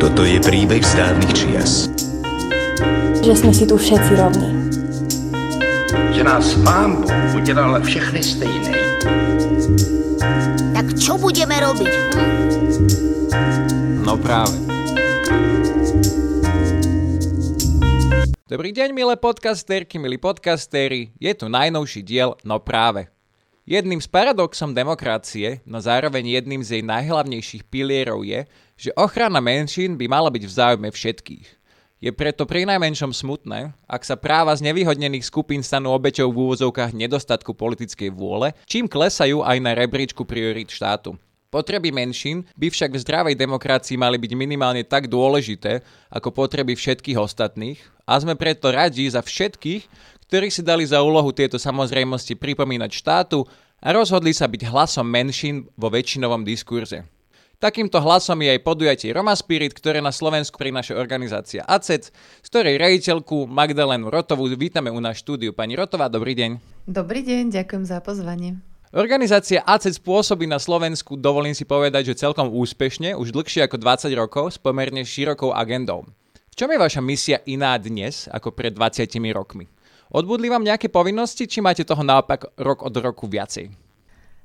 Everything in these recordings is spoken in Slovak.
Toto je príbeh z dávnych čias. Že sme si tu všetci rovní. Že nás pán Boh udělal všechny stejné. Tak čo budeme robiť? Hm? No práve. Dobrý deň, milé podcasterky, milí podcastéri. Je tu najnovší diel No práve. Jedným z paradoxom demokracie, no zároveň jedným z jej najhlavnejších pilierov je, že ochrana menšín by mala byť v záujme všetkých. Je preto pri najmenšom smutné, ak sa práva z nevyhodnených skupín stanú obeťou v úvozovkách nedostatku politickej vôle, čím klesajú aj na rebríčku priorít štátu. Potreby menšín by však v zdravej demokracii mali byť minimálne tak dôležité ako potreby všetkých ostatných a sme preto radi za všetkých, ktorí si dali za úlohu tieto samozrejmosti pripomínať štátu a rozhodli sa byť hlasom menšín vo väčšinovom diskurze. Takýmto hlasom je aj podujatie Roma Spirit, ktoré na Slovensku prináša organizácia ACEC, z ktorej rejiteľku Magdalénu Rotovú vítame u nás štúdiu. Pani Rotová, dobrý deň. Dobrý deň, ďakujem za pozvanie. Organizácia ACEC pôsobí na Slovensku, dovolím si povedať, že celkom úspešne, už dlhšie ako 20 rokov, s pomerne širokou agendou. V čom je vaša misia iná dnes ako pred 20 rokmi? Odbudli vám nejaké povinnosti, či máte toho naopak rok od roku viacej?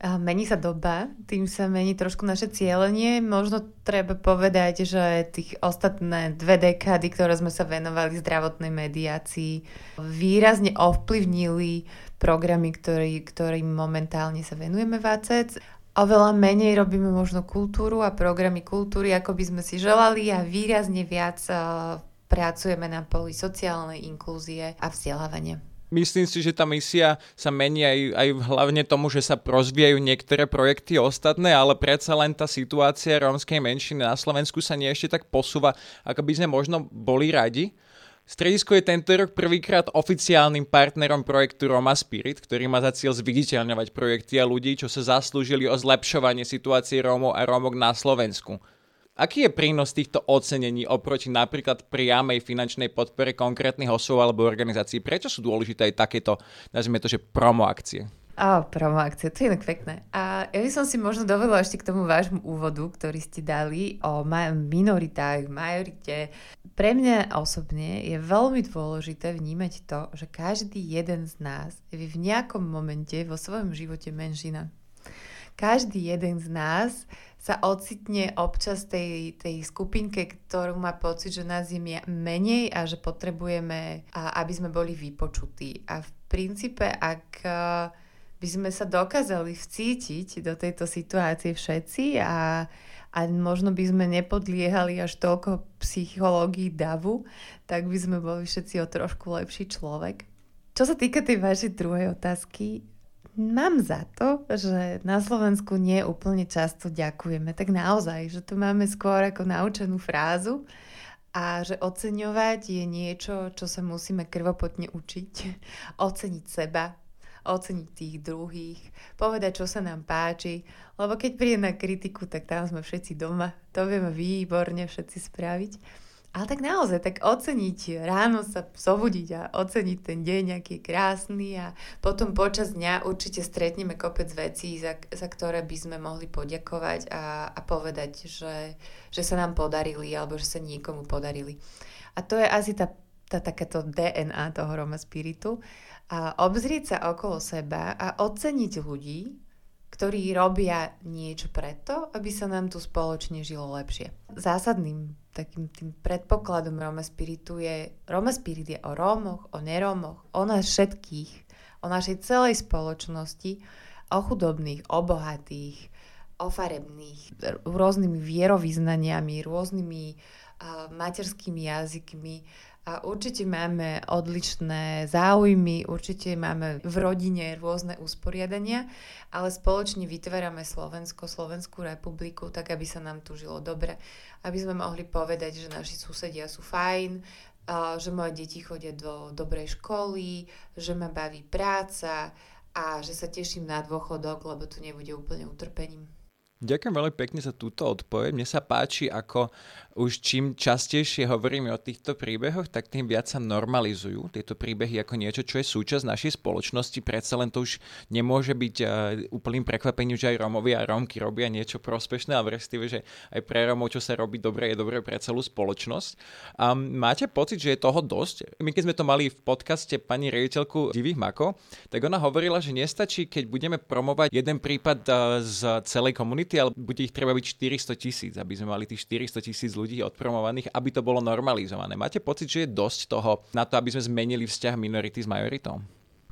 Mení sa doba, tým sa mení trošku naše cieľenie. Možno treba povedať, že tých ostatné dve dekády, ktoré sme sa venovali zdravotnej mediácii, výrazne ovplyvnili programy, ktorý, ktorým momentálne sa venujeme v ACEC. Oveľa menej robíme možno kultúru a programy kultúry, ako by sme si želali a výrazne viac pracujeme na poli sociálnej inklúzie a vzdelávania. Myslím si, že tá misia sa mení aj, aj hlavne tomu, že sa rozvíjajú niektoré projekty ostatné, ale predsa len tá situácia rómskej menšiny na Slovensku sa nie ešte tak posúva, ako by sme možno boli radi. Stredisko je tento rok prvýkrát oficiálnym partnerom projektu Roma Spirit, ktorý má za cieľ zviditeľňovať projekty a ľudí, čo sa zaslúžili o zlepšovanie situácie Rómov a Rómok na Slovensku. Aký je prínos týchto ocenení oproti napríklad priamej finančnej podpore konkrétnych osôb alebo organizácií? Prečo sú dôležité aj takéto, nazvime to, že promo akcie? Á, promo akcie, to je inak pekné. A ja by som si možno dovolila ešte k tomu vášmu úvodu, ktorý ste dali o minoritách, majorite. Pre mňa osobne je veľmi dôležité vnímať to, že každý jeden z nás je v nejakom momente vo svojom živote menšina. Každý jeden z nás sa ocitne občas tej, tej skupinke, ktorú má pocit, že nás je menej a že potrebujeme, aby sme boli vypočutí. A v princípe, ak by sme sa dokázali vcítiť do tejto situácie všetci a, a možno by sme nepodliehali až toľko psychológii davu, tak by sme boli všetci o trošku lepší človek. Čo sa týka tej vašej druhej otázky, Mám za to, že na Slovensku nie úplne často ďakujeme. Tak naozaj, že tu máme skôr ako naučenú frázu a že oceňovať je niečo, čo sa musíme krvopotne učiť. Oceniť seba, oceniť tých druhých, povedať, čo sa nám páči, lebo keď príde na kritiku, tak tam sme všetci doma. To vieme výborne všetci spraviť. Ale tak naozaj, tak oceniť, ráno sa zobudiť a oceniť ten deň, aký je krásny a potom počas dňa určite stretneme kopec vecí, za, za ktoré by sme mohli poďakovať a, a povedať, že, že sa nám podarili alebo že sa niekomu podarili. A to je asi tá, tá takéto DNA toho Roma Spiritu. A obzrieť sa okolo seba a oceniť ľudí, ktorí robia niečo preto, aby sa nám tu spoločne žilo lepšie. Zásadným takým tým predpokladom Roma Spiritu je, Roma Spirit je o Rómoch, o nerómoch, o nás všetkých, o našej celej spoločnosti, o chudobných, o bohatých, o farebných, rôznymi vierovýznaniami, rôznymi uh, materskými jazykmi, a určite máme odlišné záujmy, určite máme v rodine rôzne usporiadania, ale spoločne vytvárame Slovensko, Slovenskú republiku, tak aby sa nám tu žilo dobre, aby sme mohli povedať, že naši susedia sú fajn, že moje deti chodia do dobrej školy, že ma baví práca a že sa teším na dôchodok, lebo tu nebude úplne utrpením. Ďakujem veľmi pekne za túto odpoveď. Mne sa páči, ako už čím častejšie hovoríme o týchto príbehoch, tak tým viac sa normalizujú tieto príbehy ako niečo, čo je súčasť našej spoločnosti. Predsa len to už nemôže byť uh, úplným prekvapením, že aj Rómovi a Rómky robia niečo prospešné, ale respektíve, že aj pre Rómov, čo sa robí dobre, je dobre pre celú spoločnosť. Um, máte pocit, že je toho dosť? My keď sme to mali v podcaste pani riaditeľku Divých makov, tak ona hovorila, že nestačí, keď budeme promovať jeden prípad uh, z celej komunity, komunity, ale bude ich treba byť 400 tisíc, aby sme mali tých 400 tisíc ľudí odpromovaných, aby to bolo normalizované. Máte pocit, že je dosť toho na to, aby sme zmenili vzťah minority s majoritou?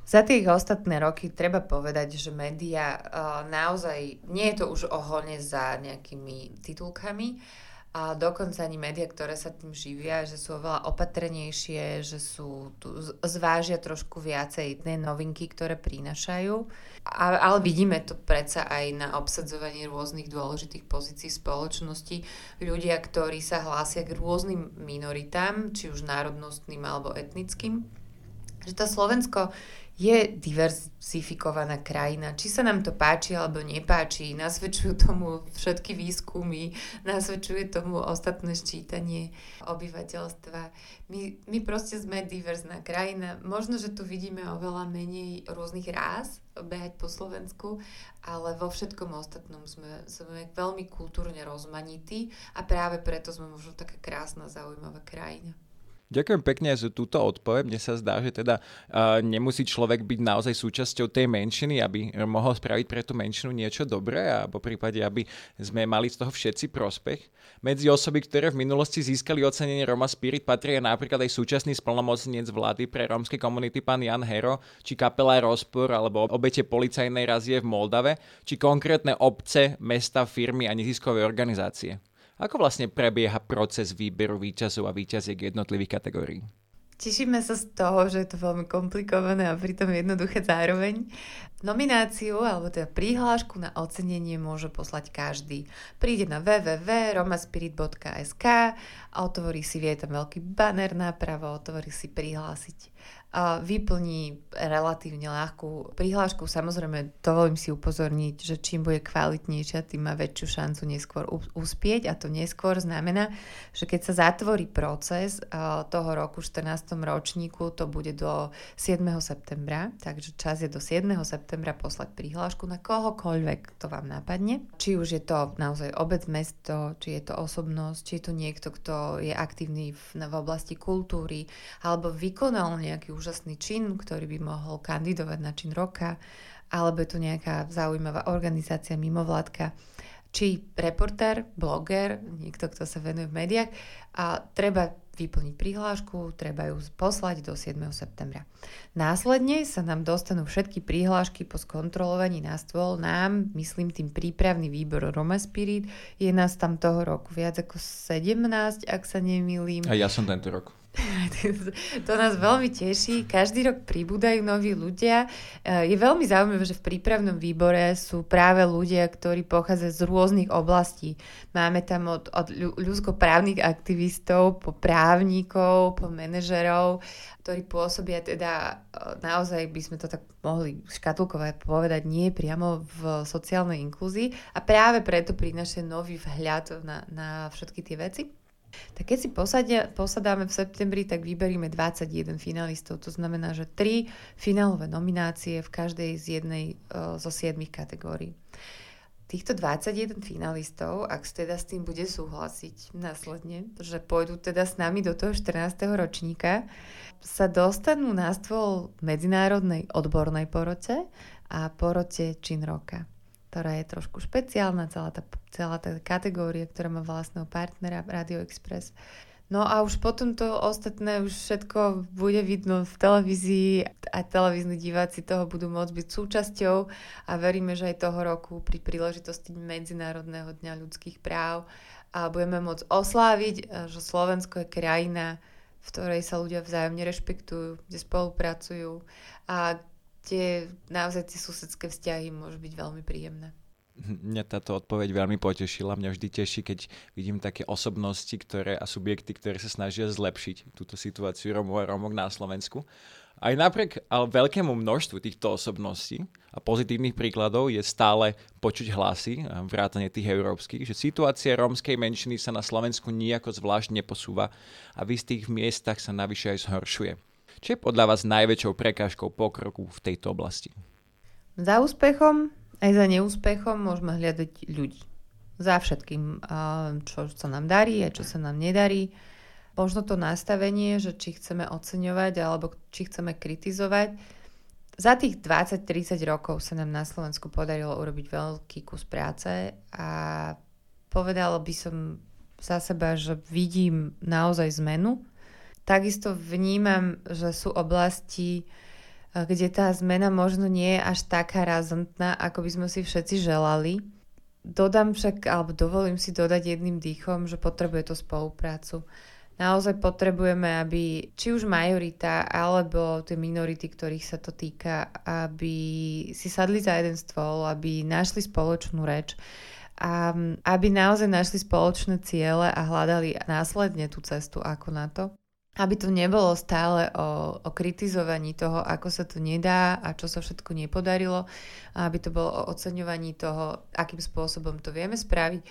Za tých ostatné roky treba povedať, že média uh, naozaj, nie je to už ohone za nejakými titulkami, a dokonca ani médiá, ktoré sa tým živia, že sú oveľa opatrnejšie, že sú tu, zvážia trošku viacej tie novinky, ktoré prinášajú. A, ale vidíme to predsa aj na obsadzovaní rôznych dôležitých pozícií spoločnosti. Ľudia, ktorí sa hlásia k rôznym minoritám, či už národnostným alebo etnickým. Že to Slovensko je diverzifikovaná krajina. Či sa nám to páči alebo nepáči, nasvedčujú tomu všetky výskumy, nasvedčuje tomu ostatné ščítanie obyvateľstva. My, my proste sme diverzná krajina. Možno, že tu vidíme oveľa menej rôznych ráz behať po Slovensku, ale vo všetkom ostatnom sme, sme veľmi kultúrne rozmanití a práve preto sme možno taká krásna, zaujímavá krajina. Ďakujem pekne za túto odpoveď. Mne sa zdá, že teda uh, nemusí človek byť naozaj súčasťou tej menšiny, aby mohol spraviť pre tú menšinu niečo dobré, alebo v prípade, aby sme mali z toho všetci prospech. Medzi osoby, ktoré v minulosti získali ocenenie Roma Spirit, patria napríklad aj súčasný splnomocnec vlády pre rómske komunity pán Jan Hero, či kapela Rozpor, alebo obete policajnej razie v Moldave, či konkrétne obce, mesta, firmy a neziskové organizácie. Ako vlastne prebieha proces výberu výťazov a výťaziek jednotlivých kategórií? Tešíme sa z toho, že je to veľmi komplikované a pritom jednoduché zároveň. Nomináciu alebo teda prihlášku na ocenenie môže poslať každý. Príde na www.romaspirit.sk a otvorí si, vie tam veľký banner napravo, otvorí si prihlásiť vyplní relatívne ľahkú prihlášku. Samozrejme, dovolím si upozorniť, že čím bude kvalitnejšia, tým má väčšiu šancu neskôr uspieť a to neskôr znamená, že keď sa zatvorí proces toho roku 14. ročníku, to bude do 7. septembra, takže čas je do 7. septembra poslať prihlášku na kohokoľvek to vám napadne. Či už je to naozaj obec, mesto, či je to osobnosť, či je to niekto, kto je aktívny v, v oblasti kultúry, alebo vykonal nejaký úžasný čin, ktorý by mohol kandidovať na čin roka, alebo je to nejaká zaujímavá organizácia, mimovládka, či reportér, bloger, niekto, kto sa venuje v médiách a treba vyplniť prihlášku, treba ju poslať do 7. septembra. Následne sa nám dostanú všetky prihlášky po skontrolovaní na stôl. Nám, myslím tým prípravný výbor Roma Spirit, je nás tam toho roku viac ako 17, ak sa nemýlim. A ja som tento rok. to nás veľmi teší. Každý rok pribúdajú noví ľudia. Je veľmi zaujímavé, že v prípravnom výbore sú práve ľudia, ktorí pochádzajú z rôznych oblastí. Máme tam od, od ľudskoprávnych aktivistov, po právnikov, po manažerov, ktorí pôsobia teda e, naozaj by sme to tak mohli škatulkovať povedať nie priamo v sociálnej inklúzii a práve preto prináša nový vhľad na, na všetky tie veci. Tak keď si posadia, posadáme v septembri, tak vyberíme 21 finalistov. To znamená, že 3 finálové nominácie v každej z jednej uh, zo 7 kategórií. Týchto 21 finalistov, ak teda s tým bude súhlasiť následne, že pôjdu teda s nami do toho 14. ročníka, sa dostanú na stôl medzinárodnej odbornej porote a porote čin roka ktorá je trošku špeciálna, celá tá, celá tá kategória, ktorá má vlastného partnera Radio Express. No a už potom to ostatné, už všetko bude vidno v televízii a televízni diváci toho budú môcť byť súčasťou a veríme, že aj toho roku pri príležitosti Medzinárodného dňa ľudských práv a budeme môcť osláviť, že Slovensko je krajina, v ktorej sa ľudia vzájomne rešpektujú, kde spolupracujú a tie naozaj tie susedské vzťahy môžu byť veľmi príjemné. Mňa táto odpoveď veľmi potešila. Mňa vždy teší, keď vidím také osobnosti ktoré, a subjekty, ktoré sa snažia zlepšiť túto situáciu Romov a Romok na Slovensku. Aj napriek ale veľkému množstvu týchto osobností a pozitívnych príkladov je stále počuť hlasy, vrátane tých európskych, že situácia rómskej menšiny sa na Slovensku nejako zvlášť neposúva a v istých miestach sa navyše aj zhoršuje. Čo je podľa vás najväčšou prekážkou pokroku v tejto oblasti? Za úspechom aj za neúspechom môžeme hľadať ľudí. Za všetkým, čo sa nám darí a čo sa nám nedarí možno to nastavenie, že či chceme oceňovať alebo či chceme kritizovať. Za tých 20-30 rokov sa nám na Slovensku podarilo urobiť veľký kus práce a povedala by som za seba, že vidím naozaj zmenu. Takisto vnímam, že sú oblasti, kde tá zmena možno nie je až taká razantná, ako by sme si všetci želali. Dodám však, alebo dovolím si dodať jedným dýchom, že potrebuje to spoluprácu naozaj potrebujeme, aby či už majorita alebo tie minority, ktorých sa to týka, aby si sadli za jeden stôl, aby našli spoločnú reč a aby naozaj našli spoločné ciele a hľadali následne tú cestu ako na to. Aby to nebolo stále o, o kritizovaní toho, ako sa to nedá a čo sa všetko nepodarilo, aby to bolo o oceňovaní toho, akým spôsobom to vieme spraviť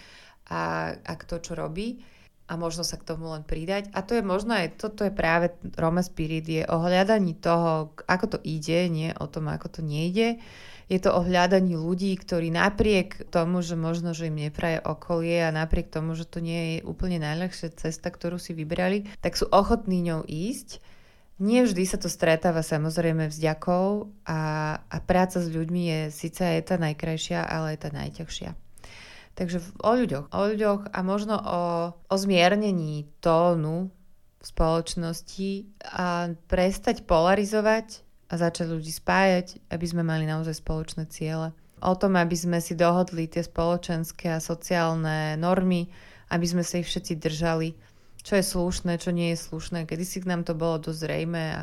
a, a kto čo robí a možno sa k tomu len pridať. A to je možno aj, toto je práve Roma Spirit, je o hľadaní toho, ako to ide, nie o tom, ako to nejde. Je to o hľadaní ľudí, ktorí napriek tomu, že možno, že im nepraje okolie a napriek tomu, že to nie je úplne najľahšia cesta, ktorú si vybrali, tak sú ochotní ňou ísť. Nie vždy sa to stretáva samozrejme vzďakov a, a práca s ľuďmi je síce aj tá najkrajšia, ale aj tá najťažšia. Takže o ľuďoch. O ľuďoch a možno o, o zmiernení tónu v spoločnosti a prestať polarizovať a začať ľudí spájať, aby sme mali naozaj spoločné ciele. O tom, aby sme si dohodli tie spoločenské a sociálne normy, aby sme sa ich všetci držali, čo je slušné, čo nie je slušné. Kedy si k nám to bolo dosť zrejme a,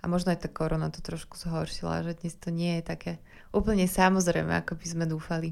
a možno aj tá korona to trošku zhoršila, že dnes to nie je také úplne samozrejme, ako by sme dúfali.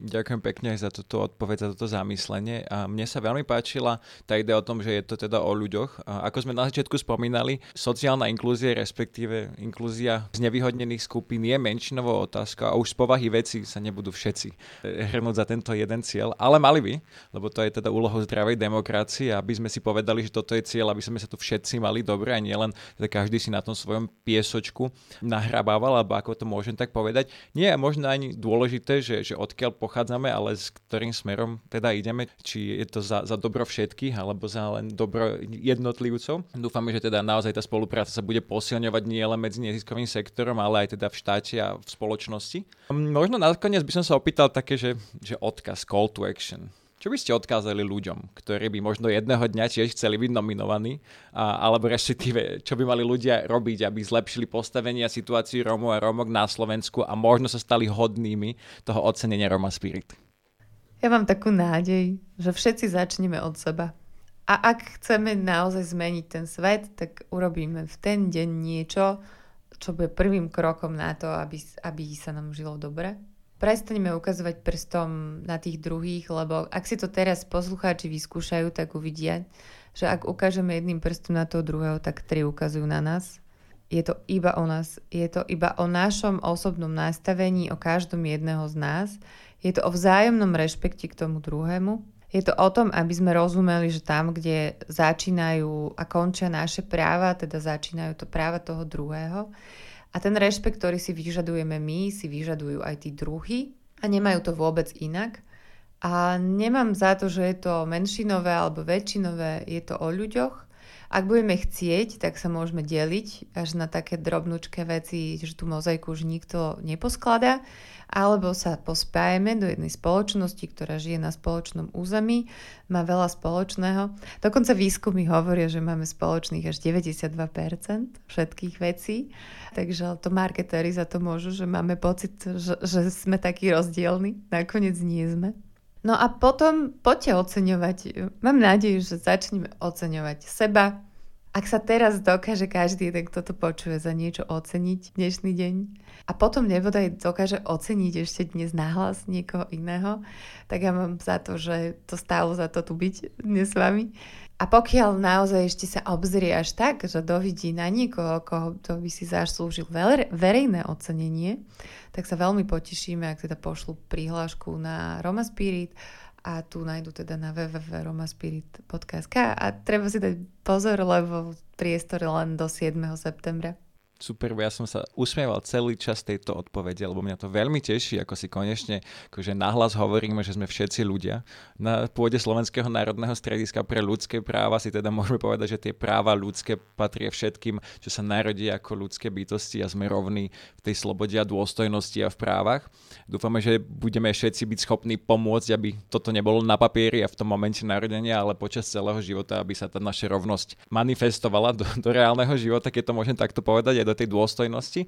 Ďakujem pekne za toto odpoveď, za toto zamyslenie. A mne sa veľmi páčila tá idea o tom, že je to teda o ľuďoch. A ako sme na začiatku spomínali, sociálna inklúzia, respektíve inklúzia z nevyhodnených skupín je menšinovou otázka a už z povahy veci sa nebudú všetci eh, hrnúť za tento jeden cieľ, ale mali by, lebo to je teda úlohou zdravej demokracie, aby sme si povedali, že toto je cieľ, aby sme sa tu všetci mali dobre a nielen teda každý si na tom svojom piesočku nahrabával, alebo ako to môžem tak povedať. Nie je možno ani dôležité, že, že odkiaľ pochádzame, ale s ktorým smerom teda ideme, či je to za, za dobro všetkých alebo za len dobro jednotlivcov. Dúfame, že teda naozaj tá spolupráca sa bude posilňovať nie len medzi neziskovým sektorom, ale aj teda v štáte a v spoločnosti. Možno nakoniec by som sa opýtal také, že, že odkaz, call to action. Čo by ste odkázali ľuďom, ktorí by možno jedného dňa tiež chceli byť nominovaní, a, alebo respektíve, čo by mali ľudia robiť, aby zlepšili postavenie a situáciu Rómov a Rómok na Slovensku a možno sa stali hodnými toho ocenenia Roma Spirit? Ja mám takú nádej, že všetci začneme od seba. A ak chceme naozaj zmeniť ten svet, tak urobíme v ten deň niečo, čo bude prvým krokom na to, aby, aby sa nám žilo dobre prestaňme ukazovať prstom na tých druhých, lebo ak si to teraz poslucháči vyskúšajú, tak uvidia, že ak ukážeme jedným prstom na toho druhého, tak tri ukazujú na nás. Je to iba o nás. Je to iba o našom osobnom nastavení, o každom jedného z nás. Je to o vzájomnom rešpekte k tomu druhému. Je to o tom, aby sme rozumeli, že tam, kde začínajú a končia naše práva, teda začínajú to práva toho druhého, a ten rešpekt, ktorý si vyžadujeme my, si vyžadujú aj tí druhy a nemajú to vôbec inak. A nemám za to, že je to menšinové alebo väčšinové, je to o ľuďoch. Ak budeme chcieť, tak sa môžeme deliť až na také drobnúčké veci, že tú mozaiku už nikto neposkladá alebo sa pospájame do jednej spoločnosti, ktorá žije na spoločnom území, má veľa spoločného. Dokonca výskumy hovoria, že máme spoločných až 92% všetkých vecí, takže to marketéri za to môžu, že máme pocit, že, že sme takí rozdielni, nakoniec nie sme. No a potom poďte oceňovať. Mám nádej, že začneme oceňovať seba. Ak sa teraz dokáže každý jeden, kto to počuje, za niečo oceniť dnešný deň, a potom nebodaj dokáže oceniť ešte dnes náhlas niekoho iného, tak ja mám za to, že to stálo za to tu byť dnes s vami. A pokiaľ naozaj ešte sa obzrie až tak, že dovidí na niekoho, koho to by si zaslúžil verejné ocenenie, tak sa veľmi potešíme, ak teda pošlu prihlášku na Roma Spirit a tu nájdu teda na www.romaspirit.sk a treba si dať pozor, lebo priestor len do 7. septembra super, ja som sa usmieval celý čas tejto odpovede, lebo mňa to veľmi teší, ako si konečne akože nahlas hovoríme, že sme všetci ľudia. Na pôde Slovenského národného strediska pre ľudské práva si teda môžeme povedať, že tie práva ľudské patria všetkým, čo sa narodí ako ľudské bytosti a sme rovní v tej slobode a dôstojnosti a v právach. Dúfame, že budeme všetci byť schopní pomôcť, aby toto nebolo na papieri a v tom momente narodenia, ale počas celého života, aby sa tá naša rovnosť manifestovala do, do reálneho života, keď to môžem takto povedať, aj tej dôstojnosti.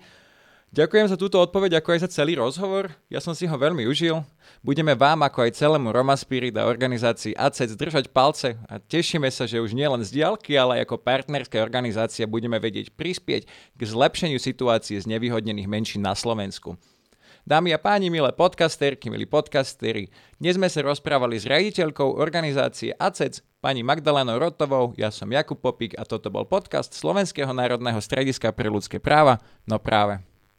Ďakujem za túto odpoveď, ako aj za celý rozhovor. Ja som si ho veľmi užil. Budeme vám, ako aj celému Roma Spirit a organizácii ACEC držať palce a tešíme sa, že už nielen z diálky, ale aj ako partnerská organizácia budeme vedieť prispieť k zlepšeniu situácie z nevyhodnených menšín na Slovensku. Dámy a páni, milé podcasterky, milí podcastery, dnes sme sa rozprávali s riaditeľkou organizácie ACEC, pani Magdalenou Rotovou, ja som Jakub Popík a toto bol podcast Slovenského národného strediska pre ľudské práva, no práve.